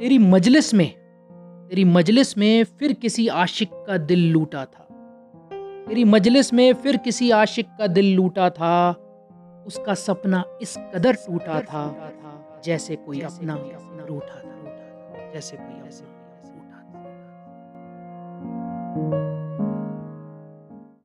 तेरी मजलिस में, तेरी मजलिस में फिर किसी आशिक का दिल लूटा था। तेरी मजलिस में फिर किसी आशिक का दिल लूटा था। उसका सपना इस कदर टूटा था जैसे कोई अपना रूठा था, जैसे कोई अपना रूठा था।